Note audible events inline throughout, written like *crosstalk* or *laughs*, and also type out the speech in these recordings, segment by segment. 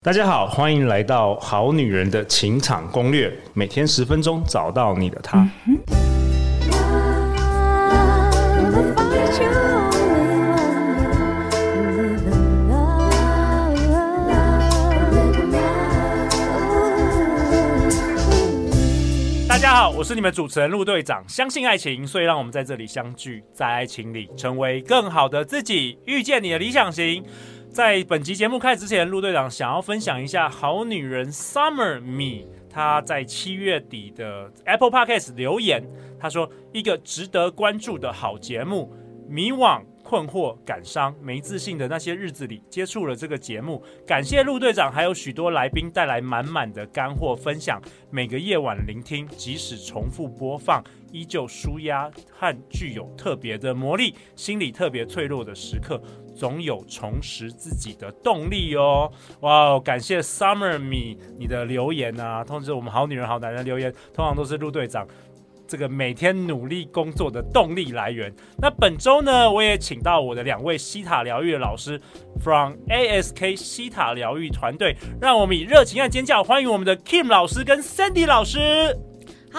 大家好，欢迎来到《好女人的情场攻略》，每天十分钟，找到你的他。大家好，我是你们主持人陆队长。相信爱情，所以让我们在这里相聚，在爱情里成为更好的自己，遇见你的理想型。在本集节目开始之前，陆队长想要分享一下好女人 Summer Me，她在七月底的 Apple Podcast 留言，她说一个值得关注的好节目，迷惘、困惑、感伤、没自信的那些日子里，接触了这个节目，感谢陆队长还有许多来宾带来满满的干货分享，每个夜晚聆听，即使重复播放，依旧舒压和具有特别的魔力，心里特别脆弱的时刻。总有重拾自己的动力哦！哇哦，感谢 Summer 米你的留言啊，通知我们好女人好男人留言，通常都是陆队长这个每天努力工作的动力来源。那本周呢，我也请到我的两位西塔疗愈老师，from ASK 西塔疗愈团队，让我们以热情和尖叫欢迎我们的 Kim 老师跟 Sandy 老师。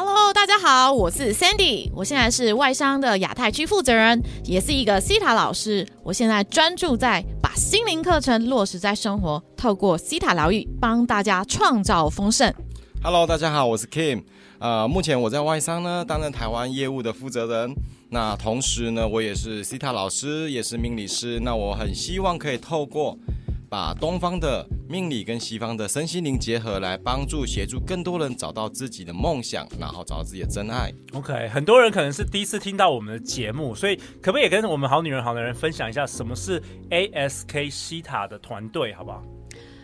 Hello，大家好，我是 Sandy，我现在是外商的亚太区负责人，也是一个希塔老师。我现在专注在把心灵课程落实在生活，透过希塔疗愈帮大家创造丰盛。Hello，大家好，我是 Kim，呃，目前我在外商呢担任台湾业务的负责人，那同时呢，我也是希塔老师，也是命理师。那我很希望可以透过把东方的命理跟西方的身心灵结合，来帮助协助更多人找到自己的梦想，然后找到自己的真爱。OK，很多人可能是第一次听到我们的节目，所以可不可以跟我们好女人好男人分享一下什么是 ASK 西塔的团队，好不好？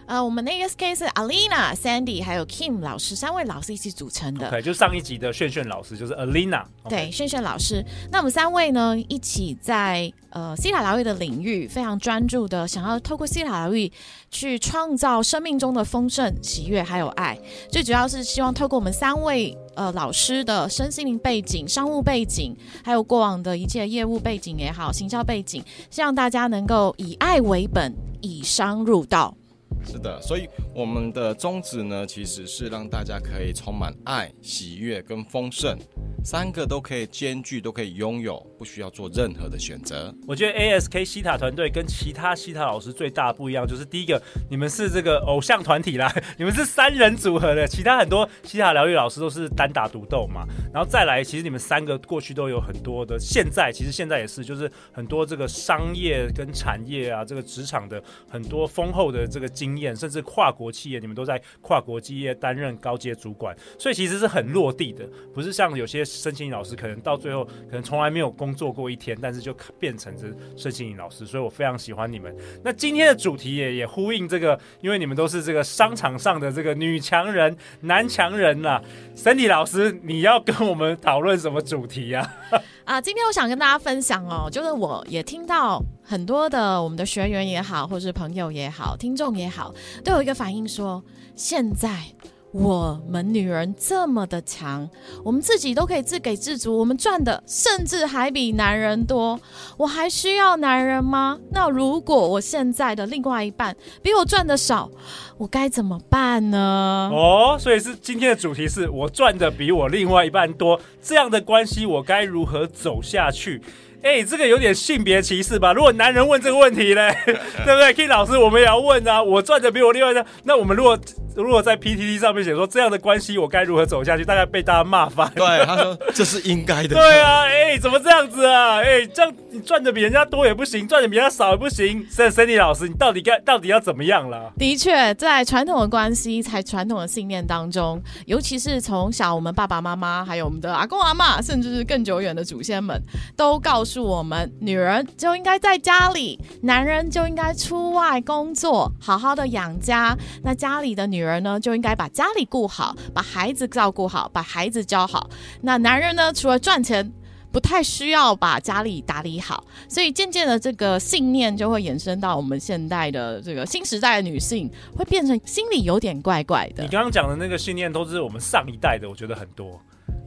呃，我们的 ASK 是 Alina、Sandy 还有 Kim 老师三位老师一起组成的。对，就上一集的炫炫老师就是 Alina。对，炫炫老师。那我们三位呢，一起在呃希塔疗愈的领域非常专注的，想要透过希塔疗愈去创造生命中的丰盛、喜悦还有爱。最主要是希望透过我们三位呃老师的身心灵背景、商务背景，还有过往的一切业务背景也好、行销背景，希望大家能够以爱为本，以商入道。是的，所以我们的宗旨呢，其实是让大家可以充满爱、喜悦跟丰盛，三个都可以兼具，都可以拥有，需要做任何的选择。我觉得 ASK 西塔团队跟其他西塔老师最大不一样，就是第一个，你们是这个偶像团体啦，*laughs* 你们是三人组合的，其他很多西塔疗愈老师都是单打独斗嘛。然后再来，其实你们三个过去都有很多的，现在其实现在也是，就是很多这个商业跟产业啊，这个职场的很多丰厚的这个经验。甚至跨国企业，你们都在跨国企业担任高阶主管，所以其实是很落地的，不是像有些身心灵老师，可能到最后可能从来没有工作过一天，但是就变成这身心颖老师。所以我非常喜欢你们。那今天的主题也也呼应这个，因为你们都是这个商场上的这个女强人、男强人啦。*laughs* Sandy 老师，你要跟我们讨论什么主题呀？*laughs* 啊，今天我想跟大家分享哦，就是我也听到很多的我们的学员也好，或是朋友也好，听众也好，都有一个反应说，现在。我们女人这么的强，我们自己都可以自给自足，我们赚的甚至还比男人多，我还需要男人吗？那如果我现在的另外一半比我赚的少，我该怎么办呢？哦，所以是今天的主题是我赚的比我另外一半多，这样的关系我该如何走下去？哎，这个有点性别歧视吧？如果男人问这个问题嘞，*laughs* 对不对？King 老师，我们也要问啊。我赚的比我另外一半，那我们如果如果在 PTT 上面写说这样的关系，我该如何走下去？大概被大家骂翻。对，他说这是应该的。对啊，哎，怎么这样子啊？哎，这样你赚的比人家多也不行，赚的比人家少也不行。所以 Sandy 老师，你到底该到底要怎么样了？的确，在传统的关系、才传统的信念当中，尤其是从小我们爸爸妈妈，还有我们的阿公阿嬷，甚至是更久远的祖先们，都告诉。我们女人就应该在家里，男人就应该出外工作，好好的养家。那家里的女人呢，就应该把家里顾好，把孩子照顾好，把孩子教好。那男人呢，除了赚钱，不太需要把家里打理好。所以渐渐的，这个信念就会延伸到我们现代的这个新时代的女性，会变成心里有点怪怪的。你刚刚讲的那个信念，都是我们上一代的，我觉得很多。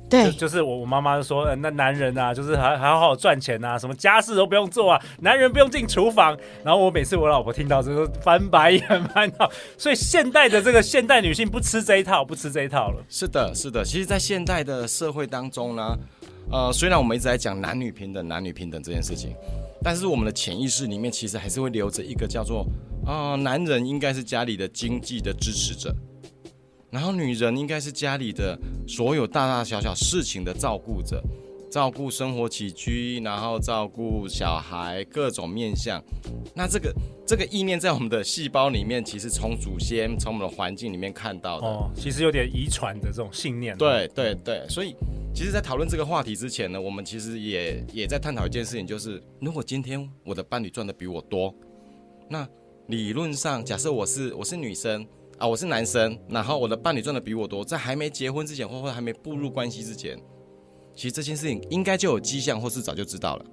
对，就，就是我我妈妈就说、呃，那男人啊，就是还还好好赚钱啊，什么家事都不用做啊，男人不用进厨房。然后我每次我老婆听到就翻白眼 *laughs* 翻到，所以现代的这个现代女性不吃这一套，不吃这一套了。是的，是的。其实，在现代的社会当中呢，呃，虽然我们一直在讲男女平等、男女平等这件事情，但是我们的潜意识里面其实还是会留着一个叫做啊、呃，男人应该是家里的经济的支持者。然后女人应该是家里的所有大大小小事情的照顾者，照顾生活起居，然后照顾小孩各种面向。那这个这个意念在我们的细胞里面，其实从祖先从我们的环境里面看到的。哦，其实有点遗传的这种信念。对对对，所以其实，在讨论这个话题之前呢，我们其实也也在探讨一件事情，就是如果今天我的伴侣赚的比我多，那理论上假设我是我是女生。啊，我是男生，然后我的伴侣赚的比我多，在还没结婚之前，或或还没步入关系之前，其实这件事情应该就有迹象，或是早就知道了。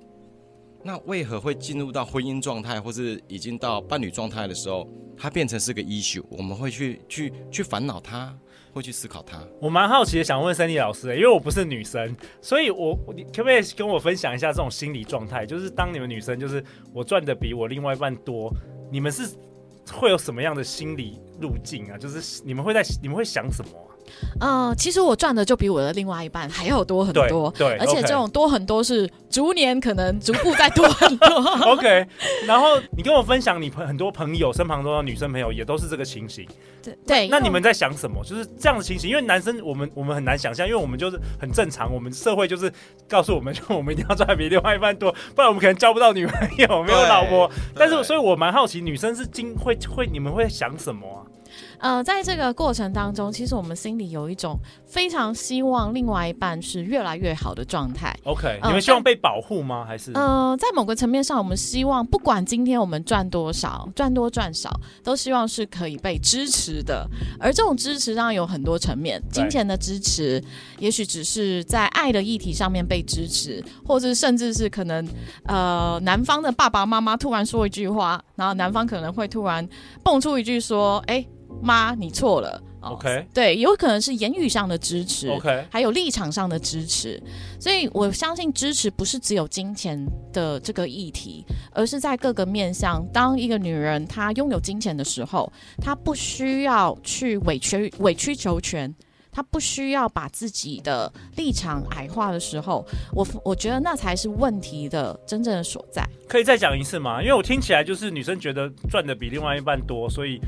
那为何会进入到婚姻状态，或是已经到伴侣状态的时候，它变成是个 issue？我们会去去去烦恼它，会去思考它。我蛮好奇的，想问 Sandy 老师，因为我不是女生，所以我你可不可以跟我分享一下这种心理状态？就是当你们女生，就是我赚的比我另外一半多，你们是？会有什么样的心理路径啊？就是你们会在你们会想什么啊？呃，其实我赚的就比我的另外一半还要多很多，对，对而且这种多很多是逐年可能逐步在多很多。*laughs* OK，然后你跟我分享，你朋很多朋友身旁中的女生朋友也都是这个情形，对对。那你们在想什么？就是这样的情形，因为男生我们我们很难想象，因为我们就是很正常，我们社会就是告诉我们，就 *laughs* 我们一定要赚比另外一半多，不然我们可能交不到女朋友，没有老婆。但是，所以我蛮好奇，女生是经会会你们会想什么啊？呃，在这个过程当中，其实我们心里有一种非常希望另外一半是越来越好的状态。OK，你们希望被保护吗？还是？呃，在某个层面上，我们希望不管今天我们赚多少，赚多赚少，都希望是可以被支持的。而这种支持当然有很多层面，金钱的支持，也许只是在爱的议题上面被支持，或者甚至是可能呃，男方的爸爸妈妈突然说一句话，然后男方可能会突然蹦出一句说：“哎。”妈，你错了。OK，对，有可能是言语上的支持，OK，还有立场上的支持。所以我相信支持不是只有金钱的这个议题，而是在各个面向。当一个女人她拥有金钱的时候，她不需要去委曲委曲求全，她不需要把自己的立场矮化的时候，我我觉得那才是问题的真正的所在。可以再讲一次吗？因为我听起来就是女生觉得赚的比另外一半多，所以。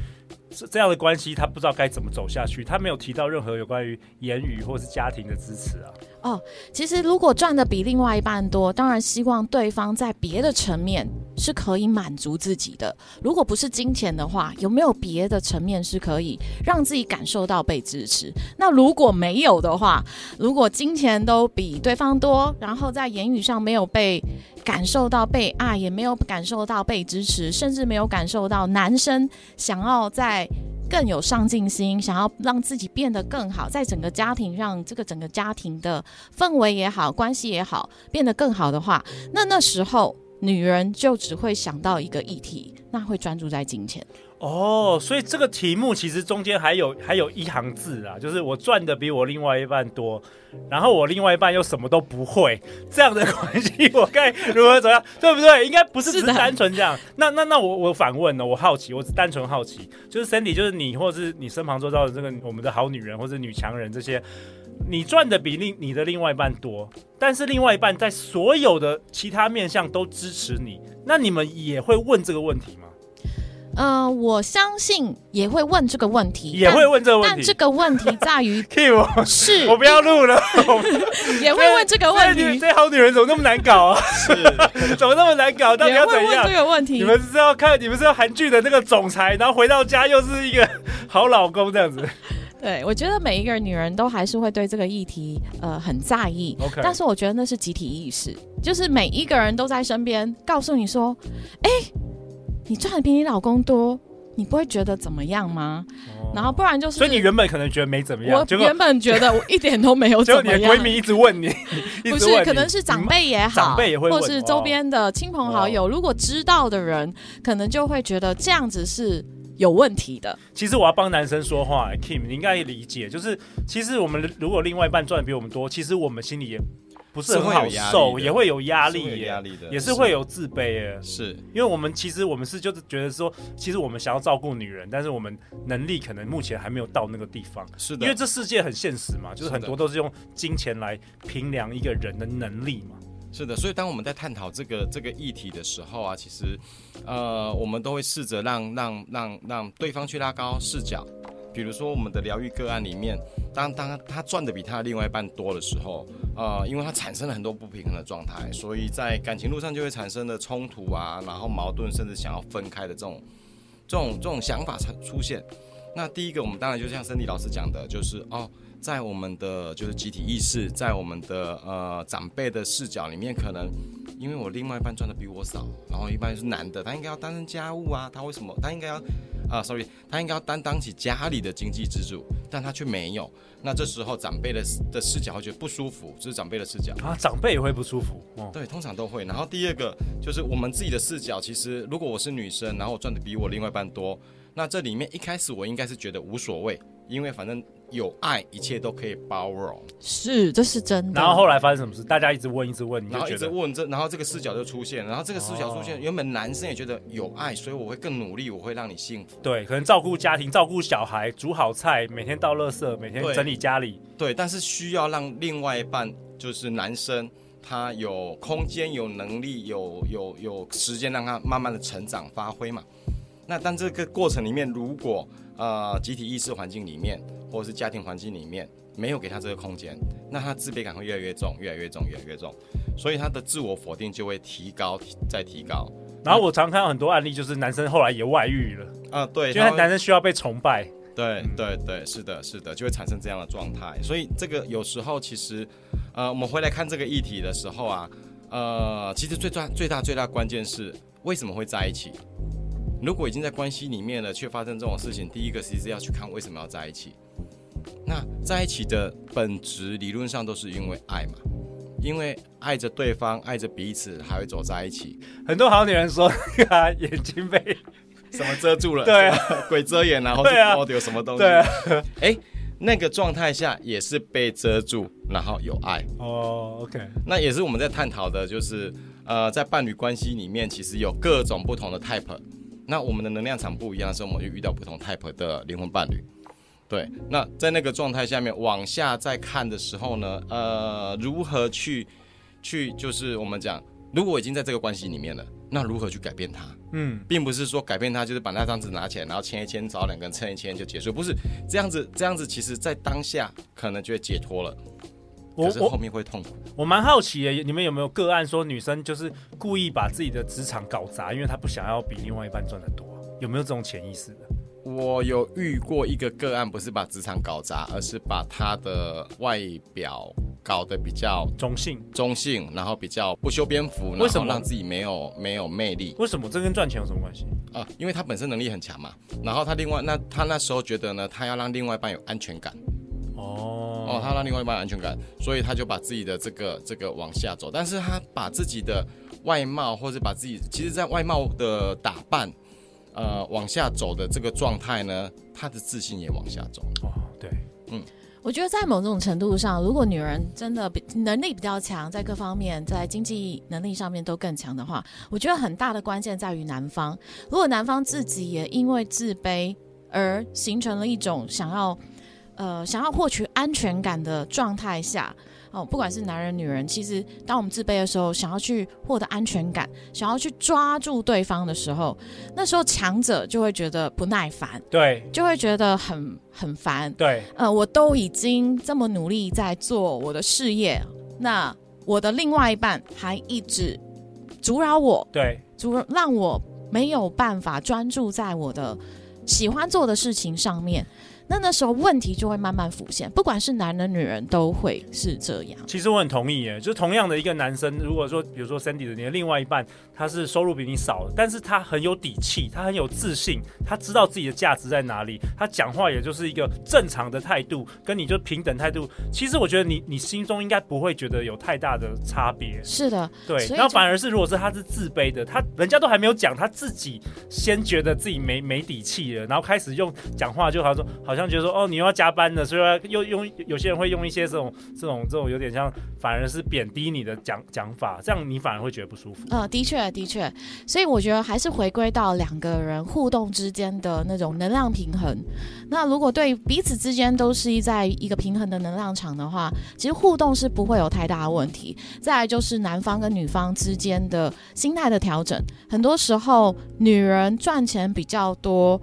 这样的关系，他不知道该怎么走下去。他没有提到任何有关于言语或是家庭的支持啊。哦，其实如果赚的比另外一半多，当然希望对方在别的层面是可以满足自己的。如果不是金钱的话，有没有别的层面是可以让自己感受到被支持？那如果没有的话，如果金钱都比对方多，然后在言语上没有被感受到被爱，也没有感受到被支持，甚至没有感受到男生想要在。更有上进心，想要让自己变得更好，在整个家庭让这个整个家庭的氛围也好，关系也好，变得更好的话，那那时候女人就只会想到一个议题，那会专注在金钱。哦，所以这个题目其实中间还有还有一行字啊，就是我赚的比我另外一半多，然后我另外一半又什么都不会，这样的关系我该如何怎样，对不对？应该不是只是单纯这样。那那那我我反问呢？我好奇，我只单纯好奇，就是 Cindy，就是你或者是你身旁周遭的这个我们的好女人或者女强人这些，你赚的比另你的另外一半多，但是另外一半在所有的其他面向都支持你，那你们也会问这个问题吗？嗯、呃，我相信也会问这个问题，也会问这个问题，但这个问题在于 *laughs* 是，*laughs* 我不要录了，*laughs* 也会问这个问题。这好女人怎么那么难搞啊？是，怎么那么难搞？到底要怎样？这个问题。你们是要看，你们是要韩剧的那个总裁，然后回到家又是一个好老公这样子。对，我觉得每一个女人都还是会对这个议题呃很在意。OK，但是我觉得那是集体意识，就是每一个人都在身边告诉你说，哎。你赚的比你老公多，你不会觉得怎么样吗？哦、然后不然就是，所以你原本可能觉得没怎么样，我原本觉得我一点都没有 *laughs* 怎么样。就你的闺蜜一直问你，*laughs* 你不是，可能是长辈也好，长辈也会，或是周边的亲朋好友，哦、如果知道的人，可能就会觉得这样子是有问题的。其实我要帮男生说话，Kim，你应该理解，就是其实我们如果另外一半赚的比我们多，其实我们心里也不是很好受，也会有压力，压力的，也是会有自卑。是因为我们其实我们是就是觉得说，其实我们想要照顾女人，但是我们能力可能目前还没有到那个地方。是的，因为这世界很现实嘛，就是很多都是用金钱来评量一个人的能力嘛。是的，所以当我们在探讨这个这个议题的时候啊，其实，呃，我们都会试着让让让让对方去拉高视角。比如说，我们的疗愈个案里面，当当他赚的比他另外一半多的时候，呃，因为他产生了很多不平衡的状态，所以在感情路上就会产生了冲突啊，然后矛盾，甚至想要分开的这种这种这种想法才出现。那第一个，我们当然就像森迪老师讲的，就是哦。在我们的就是集体意识，在我们的呃长辈的视角里面，可能因为我另外一半赚的比我少，然后一般是男的，他应该要担任家务啊，他为什么他应该要啊，sorry，他应该要担当起家里的经济支柱，但他却没有。那这时候长辈的的视角会觉得不舒服，这是长辈的视角啊，长辈也会不舒服。哦，对，通常都会。然后第二个就是我们自己的视角，其实如果我是女生，然后我赚的比我另外一半多，那这里面一开始我应该是觉得无所谓，因为反正。有爱，一切都可以包容。是，这是真的。然后后来发生什么事？大家一直问，一直问，然后一直问这，然后这个视角就出现，然后这个视角出现，哦、原本男生也觉得有爱，所以我会更努力，我会让你幸福。对，可能照顾家庭，照顾小孩，煮好菜，每天倒垃圾，每天整理家里。对，对，但是需要让另外一半，就是男生，他有空间、有能力、有有有时间，让他慢慢的成长发挥嘛。那但这个过程里面，如果呃集体意识环境里面，或者是家庭环境里面没有给他这个空间，那他自卑感会越来越重，越来越重，越来越重，所以他的自我否定就会提高，再提高。然后我常看到很多案例，就是男生后来也外遇了啊，对，因为男生需要被崇拜，对对对，是的，是的，就会产生这样的状态。所以这个有时候其实，呃，我们回来看这个议题的时候啊，呃，其实最大最大最大关键是为什么会在一起？如果已经在关系里面了，却发生这种事情，第一个其实要去看为什么要在一起。那在一起的本质理论上都是因为爱嘛，因为爱着对方，爱着彼此，还会走在一起。很多好女人说，啊，*laughs* 眼睛被什么遮住了？对啊，*laughs* 鬼遮眼啊，或者有什么东西？对啊，哎、欸，那个状态下也是被遮住，然后有爱。哦，OK，那也是我们在探讨的，就是呃，在伴侣关系里面，其实有各种不同的 type。那我们的能量场不一样的时候，我们就遇到不同 type 的灵魂伴侣。对，那在那个状态下面往下再看的时候呢，呃，如何去去就是我们讲，如果已经在这个关系里面了，那如何去改变它？嗯，并不是说改变它就是把那张纸拿起来，然后牵一牵，找两个人签一牵就结束，不是这样子。这样子其实在当下可能就会解脱了。可是后面会痛苦。我蛮好奇的，你们有没有个案说女生就是故意把自己的职场搞砸，因为她不想要比另外一半赚得多？有没有这种潜意识的？我有遇过一个个案，不是把职场搞砸，而是把她的外表搞得比较中性，中性，然后比较不修边幅，为什么让自己没有没有魅力？为什么这跟赚钱有什么关系啊？因为她本身能力很强嘛，然后她另外那她那时候觉得呢，她要让另外一半有安全感。哦哦，他让另外一半有安全感，所以他就把自己的这个这个往下走。但是他把自己的外貌，或者把自己，其实在外貌的打扮，呃，往下走的这个状态呢，他的自信也往下走。哦，对，嗯，我觉得在某种程度上，如果女人真的比能力比较强，在各方面，在经济能力上面都更强的话，我觉得很大的关键在于男方。如果男方自己也因为自卑而形成了一种想要。呃，想要获取安全感的状态下，哦，不管是男人女人，其实当我们自卑的时候，想要去获得安全感，想要去抓住对方的时候，那时候强者就会觉得不耐烦，对，就会觉得很很烦，对，呃，我都已经这么努力在做我的事业，那我的另外一半还一直阻扰我，对，阻让我没有办法专注在我的喜欢做的事情上面。那那时候问题就会慢慢浮现，不管是男人女人都会是这样。其实我很同意耶，就是同样的一个男生，如果说比如说 Sandy 的你的另外一半，他是收入比你少，但是他很有底气，他很有自信，他知道自己的价值在哪里，他讲话也就是一个正常的态度，跟你就平等态度。其实我觉得你你心中应该不会觉得有太大的差别。是的，对。然后反而是如果是他是自卑的，他人家都还没有讲，他自己先觉得自己没没底气了，然后开始用讲话就好像说，好像觉得说哦，你又要加班了，所以又用有些人会用一些这种这种这种有点像反而是贬低你的讲讲法，这样你反而会觉得不舒服。呃，的确的确，所以我觉得还是回归到两个人互动之间的那种能量平衡。那如果对彼此之间都是在一个平衡的能量场的话，其实互动是不会有太大的问题。再来就是男方跟女方之间的心态的调整，很多时候女人赚钱比较多。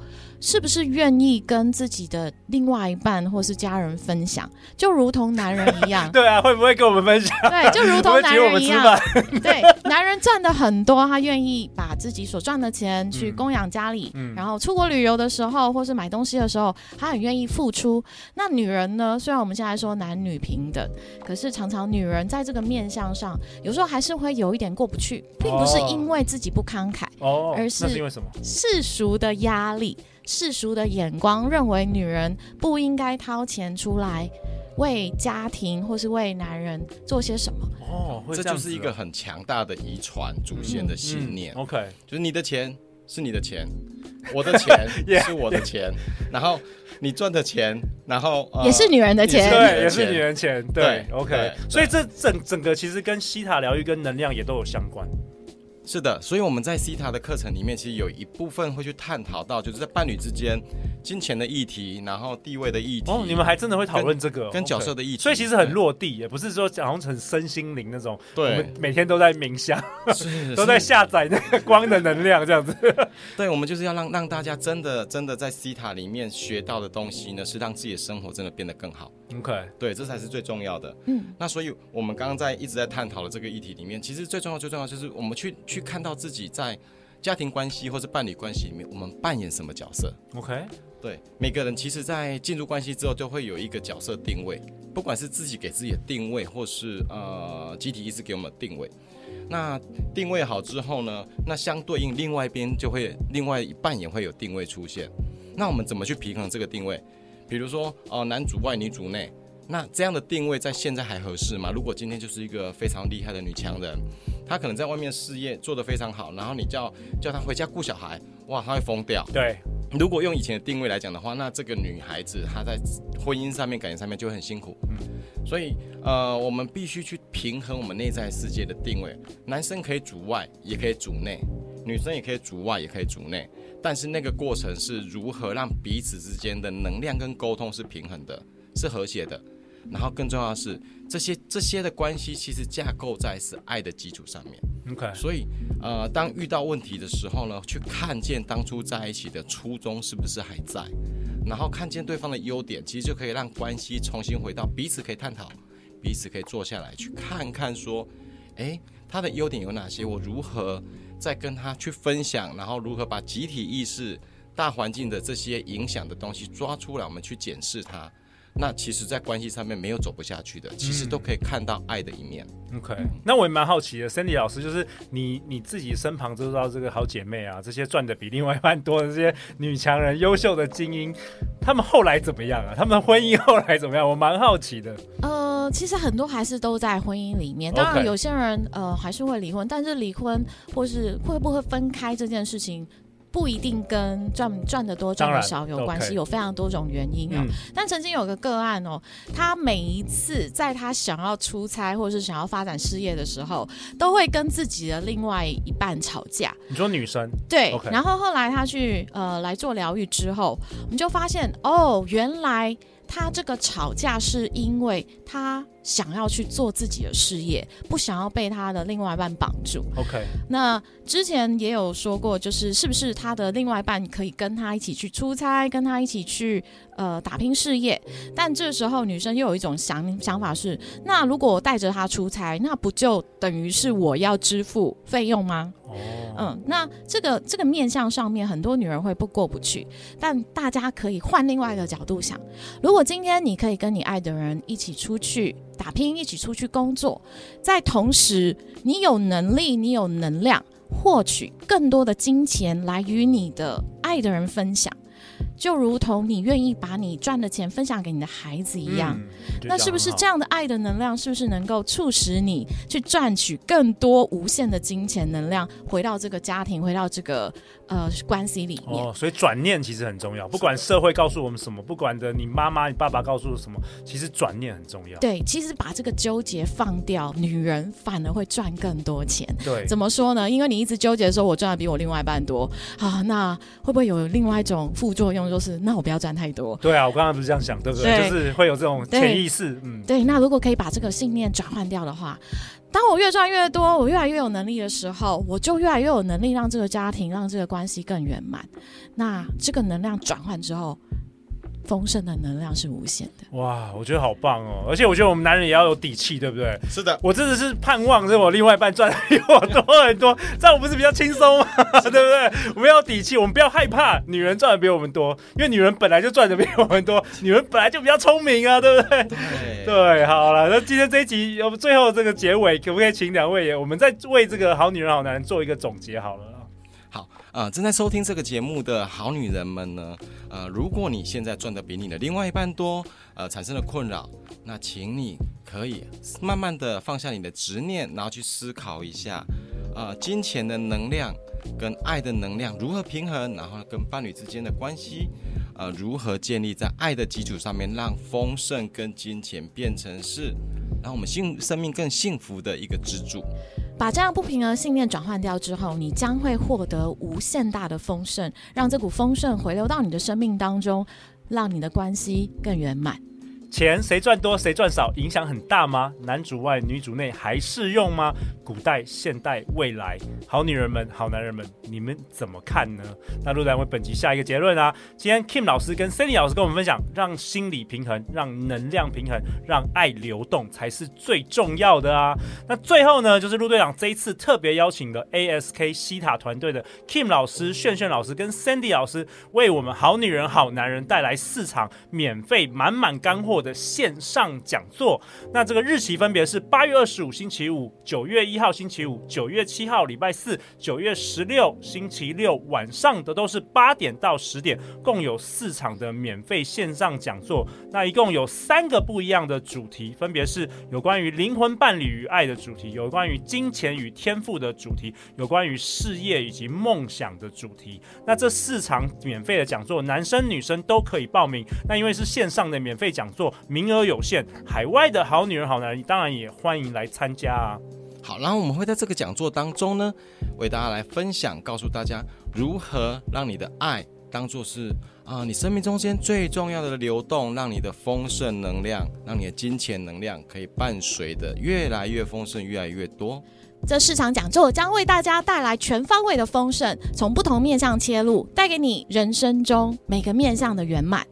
是不是愿意跟自己的另外一半或是家人分享，就如同男人一样？*laughs* 对啊，会不会跟我们分享？对，就如同男人一样。对，男人赚的很多，他愿意把自己所赚的钱去供养家里，嗯，然后出国旅游的时候或是买东西的时候，他很愿意付出。那女人呢？虽然我们现在说男女平等，可是常常女人在这个面相上，有时候还是会有一点过不去，并不是因为自己不慷慨，哦，而是因为什么？世俗的压力。世俗的眼光认为女人不应该掏钱出来为家庭或是为男人做些什么。哦，这就是一个很强大的遗传祖先的信念。嗯嗯、OK，就是你的钱是你的钱，我的钱 *laughs* 是我的钱，然后你赚的钱，然后、呃、也是女人的钱，对，也是女人钱，对，，OK。所以这整整个其实跟西塔疗愈跟能量也都有相关。是的，所以我们在西塔的课程里面，其实有一部分会去探讨到，就是在伴侣之间金钱的议题，然后地位的议题。哦，你们还真的会讨论这个跟角色的议题，所以其实很落地，也不是说讲成身心灵那种。对，我们每天都在冥想，*laughs* 都在下载那个光的能量，这样子。*laughs* 对，我们就是要让让大家真的真的在西塔里面学到的东西呢，是让自己的生活真的变得更好。OK，对，这才是最重要的。嗯，那所以我们刚刚在一直在探讨的这个议题里面，其实最重要最重要就是我们去去看到自己。在家庭关系或者伴侣关系里面，我们扮演什么角色？OK，对，每个人其实，在进入关系之后，就会有一个角色定位，不管是自己给自己的定位，或是呃集体意识给我们的定位。那定位好之后呢，那相对应另外一边就会另外一半也会有定位出现。那我们怎么去平衡这个定位？比如说，呃，男主外女主内。那这样的定位在现在还合适吗？如果今天就是一个非常厉害的女强人，她可能在外面事业做得非常好，然后你叫叫他回家顾小孩，哇，他会疯掉。对，如果用以前的定位来讲的话，那这个女孩子她在婚姻上面、感情上面就会很辛苦。嗯，所以呃，我们必须去平衡我们内在世界的定位。男生可以主外，也可以主内；女生也可以主外，也可以主内。但是那个过程是如何让彼此之间的能量跟沟通是平衡的，是和谐的。然后更重要的是，这些这些的关系其实架构在是爱的基础上面。OK，所以呃，当遇到问题的时候呢，去看见当初在一起的初衷是不是还在，然后看见对方的优点，其实就可以让关系重新回到彼此可以探讨，彼此可以坐下来去看看说，诶，他的优点有哪些？我如何再跟他去分享？然后如何把集体意识、大环境的这些影响的东西抓出来，我们去检视它。那其实，在关系上面没有走不下去的，其实都可以看到爱的一面。嗯、OK，那我也蛮好奇的，Sandy 老师，就是你你自己身旁知道这个好姐妹啊，这些赚的比另外一半多的这些女强人、优秀的精英，他们后来怎么样啊？他们婚姻后来怎么样？我蛮好奇的。呃，其实很多还是都在婚姻里面，当然有些人、呃还是会离婚，但是离婚或是会不会分开这件事情。不一定跟赚赚的多赚的少有关系，有非常多种原因哦、嗯。但曾经有个个案哦，他每一次在他想要出差或是想要发展事业的时候，都会跟自己的另外一半吵架。你说女生？对。然后后来他去呃来做疗愈之后，我们就发现哦，原来。他这个吵架是因为他想要去做自己的事业，不想要被他的另外一半绑住。OK，那之前也有说过，就是是不是他的另外一半可以跟他一起去出差，跟他一起去呃打拼事业？但这时候女生又有一种想想法是，那如果我带着他出差，那不就等于是我要支付费用吗？哦。嗯，那这个这个面相上面，很多女人会不过不去，但大家可以换另外一个角度想，如果今天你可以跟你爱的人一起出去打拼，一起出去工作，在同时你有能力，你有能量获取更多的金钱来与你的爱的人分享。就如同你愿意把你赚的钱分享给你的孩子一样，嗯、那是不是这样的爱的能量，是不是能够促使你去赚取更多无限的金钱能量，回到这个家庭，回到这个呃关系里面？哦，所以转念其实很重要。不管社会告诉我们什么，不管的你妈妈、你爸爸告诉我什么，其实转念很重要。对，其实把这个纠结放掉，女人反而会赚更多钱。对，怎么说呢？因为你一直纠结说，我赚的比我另外一半多啊，那会不会有另外一种副作用？就是，那我不要赚太多。对啊，我刚刚不是这样想，对不对？对，就是会有这种潜意识。嗯，对。那如果可以把这个信念转换掉的话，当我越赚越多，我越来越有能力的时候，我就越来越有能力让这个家庭、让这个关系更圆满。那这个能量转换之后。丰盛的能量是无限的。哇，我觉得好棒哦！而且我觉得我们男人也要有底气，对不对？是的，我真的是盼望着我另外一半赚的比我多很多，*laughs* 这样我不是比较轻松吗？*laughs* 对不对？我们要有底气，我们不要害怕女人赚的比我们多，因为女人本来就赚的比我们多，*laughs* 女人本来就比较聪明啊，对不对？对，对，好了，那今天这一集，我们最后这个结尾，可不可以请两位也，我们再为这个好女人好男人做一个总结好了？啊、正在收听这个节目的好女人们呢，呃，如果你现在赚的比你的另外一半多，呃，产生了困扰，那请你可以慢慢的放下你的执念，然后去思考一下，呃，金钱的能量跟爱的能量如何平衡，然后跟伴侣之间的关系，呃，如何建立在爱的基础上面，让丰盛跟金钱变成是让我们幸生命更幸福的一个支柱。把这样不平衡信念转换掉之后，你将会获得无限大的丰盛，让这股丰盛回流到你的生命当中，让你的关系更圆满。钱谁赚多谁赚少影响很大吗？男主外女主内还适用吗？古代、现代、未来，好女人们、好男人们，你们怎么看呢？那陆队为本集下一个结论啊！今天 Kim 老师跟 Sandy 老师跟我们分享，让心理平衡，让能量平衡，让爱流动才是最重要的啊！那最后呢，就是陆队长这一次特别邀请的 ASK 西塔团队的 Kim 老师、炫炫老师跟 Sandy 老师，为我们好女人、好男人带来四场免费满满干货的线上讲座，那这个日期分别是八月二十五星期五、九月一号星期五、九月七号礼拜四、九月十六星期六晚上的都是八点到十点，共有四场的免费线上讲座。那一共有三个不一样的主题，分别是有关于灵魂伴侣与爱的主题，有关于金钱与天赋的主题，有关于事业以及梦想的主题。那这四场免费的讲座，男生女生都可以报名。那因为是线上的免费讲座，名额有限，海外的好女人、好男人当然也欢迎来参加啊。好，然后我们会在这个讲座当中呢，为大家来分享，告诉大家如何让你的爱当做是啊、呃，你生命中间最重要的流动，让你的丰盛能量，让你的金钱能量可以伴随的越来越丰盛，越来越多。这四场讲座将为大家带来全方位的丰盛，从不同面向切入，带给你人生中每个面向的圆满。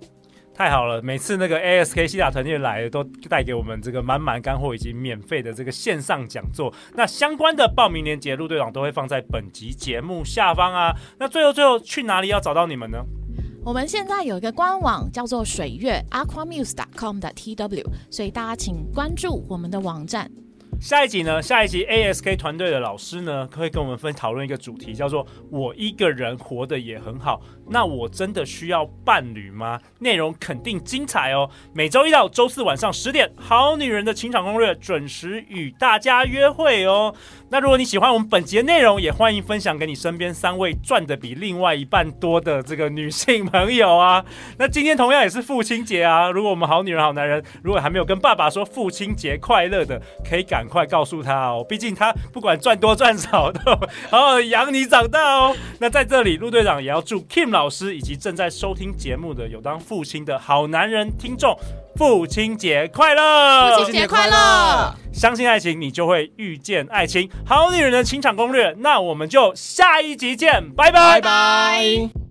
太好了，每次那个 ASK 西塔团队来都带给我们这个满满干货以及免费的这个线上讲座。那相关的报名链接，陆队长都会放在本集节目下方啊。那最后最后去哪里要找到你们呢？我们现在有一个官网叫做水月 aquamuse.com 的 tw，所以大家请关注我们的网站。下一集呢？下一集 ASK 团队的老师呢，会跟我们分讨论一个主题，叫做“我一个人活得也很好”。那我真的需要伴侣吗？内容肯定精彩哦！每周一到周四晚上十点，《好女人的情场攻略》准时与大家约会哦。那如果你喜欢我们本集的内容，也欢迎分享给你身边三位赚的比另外一半多的这个女性朋友啊。那今天同样也是父亲节啊！如果我们好女人、好男人，如果还没有跟爸爸说父亲节快乐的，可以赶快告诉他哦。毕竟他不管赚多赚少，都好好养你长大哦。那在这里，陆队长也要祝 Kim 老师以及正在收听节目的有当父亲的好男人听众，父亲节快乐！父亲节快乐！相信爱情，你就会遇见爱情。好女人的情场攻略，那我们就下一集见，拜拜拜拜。